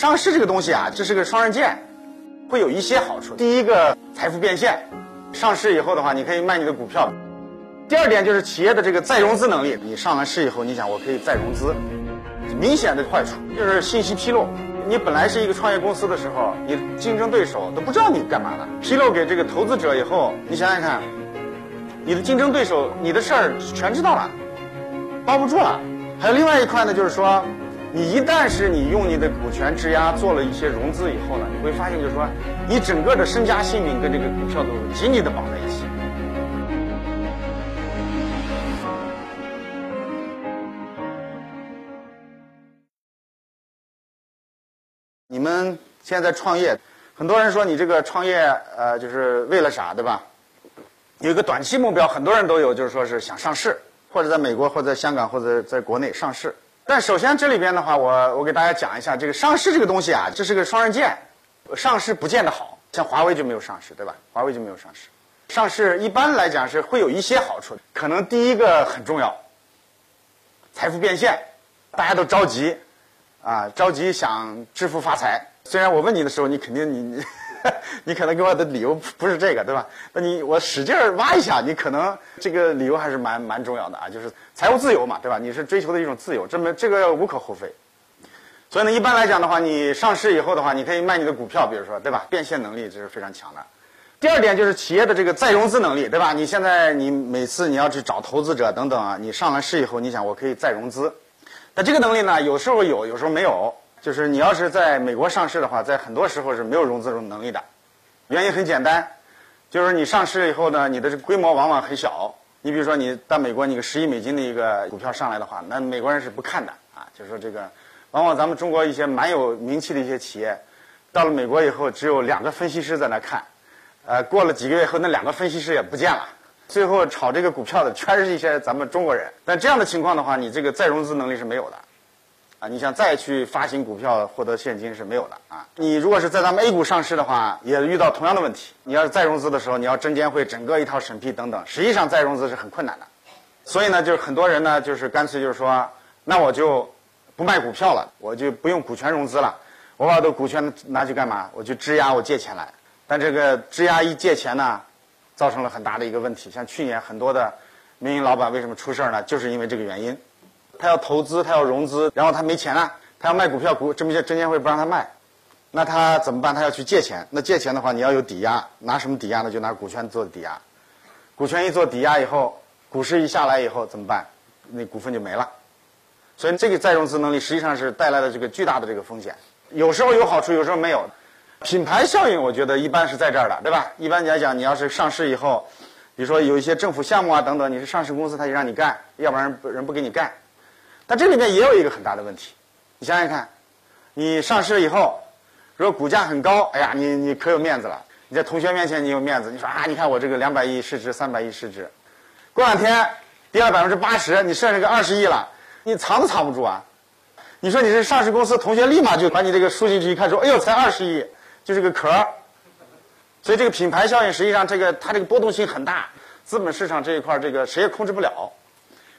上市这个东西啊，这是个双刃剑，会有一些好处。第一个，财富变现，上市以后的话，你可以卖你的股票。第二点就是企业的这个再融资能力，你上完市以后，你想我可以再融资，明显的坏处就是信息披露。你本来是一个创业公司的时候，你竞争对手都不知道你干嘛的，披露给这个投资者以后，你想想看，你的竞争对手你的事儿全知道了，包不住了。还有另外一块呢，就是说。你一旦是你用你的股权质押做了一些融资以后呢，你会发现就是说，你整个的身家性命跟这个股票都紧紧的绑在一起。你们现在创业，很多人说你这个创业呃就是为了啥，对吧？有一个短期目标，很多人都有，就是说是想上市，或者在美国，或者在香港，或者在国内上市。但首先这里边的话，我我给大家讲一下这个上市这个东西啊，这是个双刃剑，上市不见得好，像华为就没有上市，对吧？华为就没有上市，上市一般来讲是会有一些好处，可能第一个很重要，财富变现，大家都着急，啊，着急想致富发财。虽然我问你的时候，你肯定你。你可能给我的理由不是这个，对吧？那你我使劲挖一下，你可能这个理由还是蛮蛮重要的啊，就是财务自由嘛，对吧？你是追求的一种自由，这么这个无可厚非。所以呢，一般来讲的话，你上市以后的话，你可以卖你的股票，比如说，对吧？变现能力这是非常强的。第二点就是企业的这个再融资能力，对吧？你现在你每次你要去找投资者等等啊，你上了市以后，你想我可以再融资，但这个能力呢，有时候有，有时候没有。就是你要是在美国上市的话，在很多时候是没有融资融能力的，原因很简单，就是你上市以后呢，你的这规模往往很小。你比如说你到美国，你个十亿美金的一个股票上来的话，那美国人是不看的啊。就是说这个，往往咱们中国一些蛮有名气的一些企业，到了美国以后，只有两个分析师在那看，呃，过了几个月后，那两个分析师也不见了，最后炒这个股票的全是一些咱们中国人。但这样的情况的话，你这个再融资能力是没有的。啊，你想再去发行股票获得现金是没有的啊。你如果是在咱们 A 股上市的话，也遇到同样的问题。你要是再融资的时候，你要证监会整个一套审批等等，实际上再融资是很困难的。所以呢，就是很多人呢，就是干脆就是说，那我就不卖股票了，我就不用股权融资了，我把我的股权拿去干嘛？我就质押，我借钱来。但这个质押一借钱呢，造成了很大的一个问题。像去年很多的民营老板为什么出事儿呢？就是因为这个原因。他要投资，他要融资，然后他没钱了，他要卖股票，股证监证监会不让他卖，那他怎么办？他要去借钱。那借钱的话，你要有抵押，拿什么抵押呢？就拿股权做抵押。股权一做抵押以后，股市一下来以后怎么办？那股份就没了。所以这个再融资能力实际上是带来了这个巨大的这个风险。有时候有好处，有时候没有。品牌效应，我觉得一般是在这儿的，对吧？一般来讲，你要是上市以后，比如说有一些政府项目啊等等，你是上市公司，他就让你干，要不然人不给你干。但这里面也有一个很大的问题，你想想看，你上市了以后，如果股价很高，哎呀，你你可有面子了，你在同学面前你有面子，你说啊，你看我这个两百亿市值，三百亿市值，过两天跌了百分之八十，你剩下个二十亿了，你藏都藏不住啊！你说你是上市公司，同学立马就把你这个输进去一看，说，哎呦，才二十亿，就是个壳儿。所以这个品牌效应实际上这个它这个波动性很大，资本市场这一块这个谁也控制不了。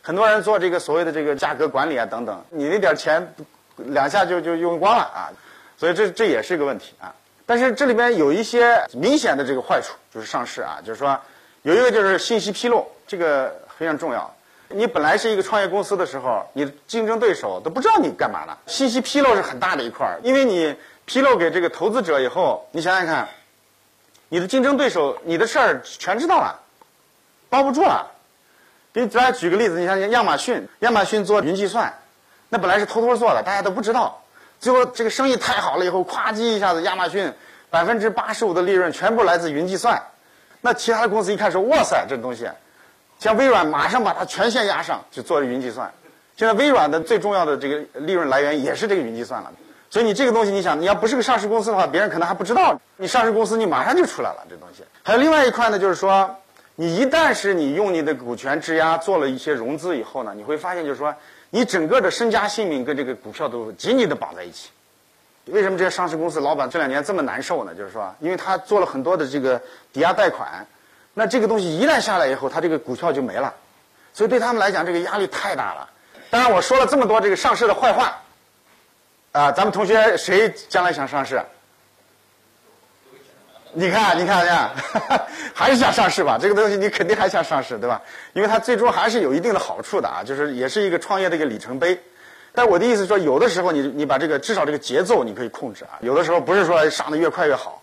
很多人做这个所谓的这个价格管理啊等等，你那点钱两下就就用光了啊，所以这这也是一个问题啊。但是这里边有一些明显的这个坏处，就是上市啊，就是说有一个就是信息披露，这个非常重要。你本来是一个创业公司的时候，你的竞争对手都不知道你干嘛呢？信息披露是很大的一块儿，因为你披露给这个投资者以后，你想想看，你的竞争对手你的事儿全知道了，包不住了。给大家举个例子，你像亚马逊，亚马逊做云计算，那本来是偷偷做的，大家都不知道。最后这个生意太好了以后，咵叽一下子，亚马逊百分之八十五的利润全部来自云计算。那其他的公司一看说：“哇塞，这东西！”像微软马上把它全线压上，就做云计算。现在微软的最重要的这个利润来源也是这个云计算了。所以你这个东西，你想你要不是个上市公司的话，别人可能还不知道。你上市公司，你马上就出来了这东西。还有另外一块呢，就是说。你一旦是你用你的股权质押做了一些融资以后呢，你会发现就是说，你整个的身家性命跟这个股票都紧紧的绑在一起。为什么这些上市公司老板这两年这么难受呢？就是说，因为他做了很多的这个抵押贷款，那这个东西一旦下来以后，他这个股票就没了，所以对他们来讲这个压力太大了。当然我说了这么多这个上市的坏话，啊，咱们同学谁将来想上市？你看，你看，你看，还是想上市吧？这个东西你肯定还想上市，对吧？因为它最终还是有一定的好处的啊，就是也是一个创业的一个里程碑。但我的意思说，有的时候你你把这个至少这个节奏你可以控制啊，有的时候不是说上的越快越好。